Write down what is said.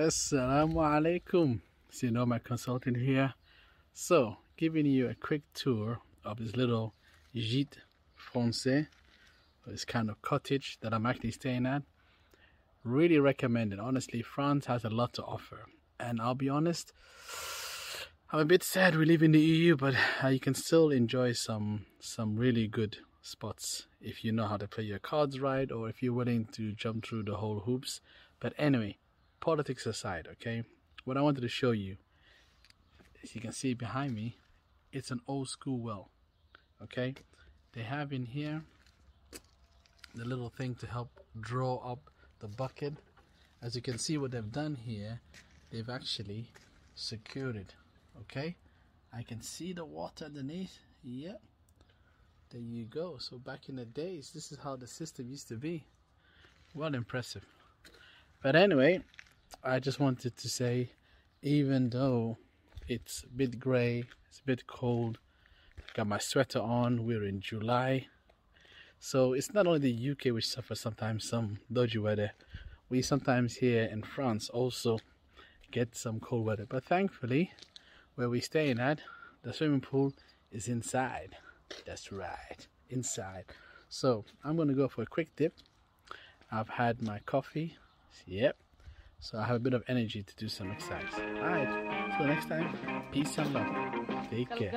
Assalamu alaikum. Sinoma Consulting here. So, giving you a quick tour of this little gîte français, this kind of cottage that I'm actually staying at. Really recommend it. Honestly, France has a lot to offer. And I'll be honest, I'm a bit sad we live in the EU, but uh, you can still enjoy some some really good spots if you know how to play your cards right or if you're willing to jump through the whole hoops. But anyway, politics aside, okay? What I wanted to show you, as you can see behind me, it's an old school well, okay? They have in here the little thing to help draw up the bucket. As you can see what they've done here, they've actually secured it, okay? I can see the water underneath, yep. There you go. So back in the days, this is how the system used to be. Well impressive. But anyway, I just wanted to say, even though it's a bit grey, it's a bit cold, got my sweater on, we're in July. So it's not only the UK which suffers sometimes some dodgy weather. We sometimes here in France also get some cold weather. But thankfully, where we're staying at, the swimming pool is inside. That's right, inside. So I'm gonna go for a quick dip. I've had my coffee. Yep. So I have a bit of energy to do some exercise. Alright. So next time, peace and love. Take care.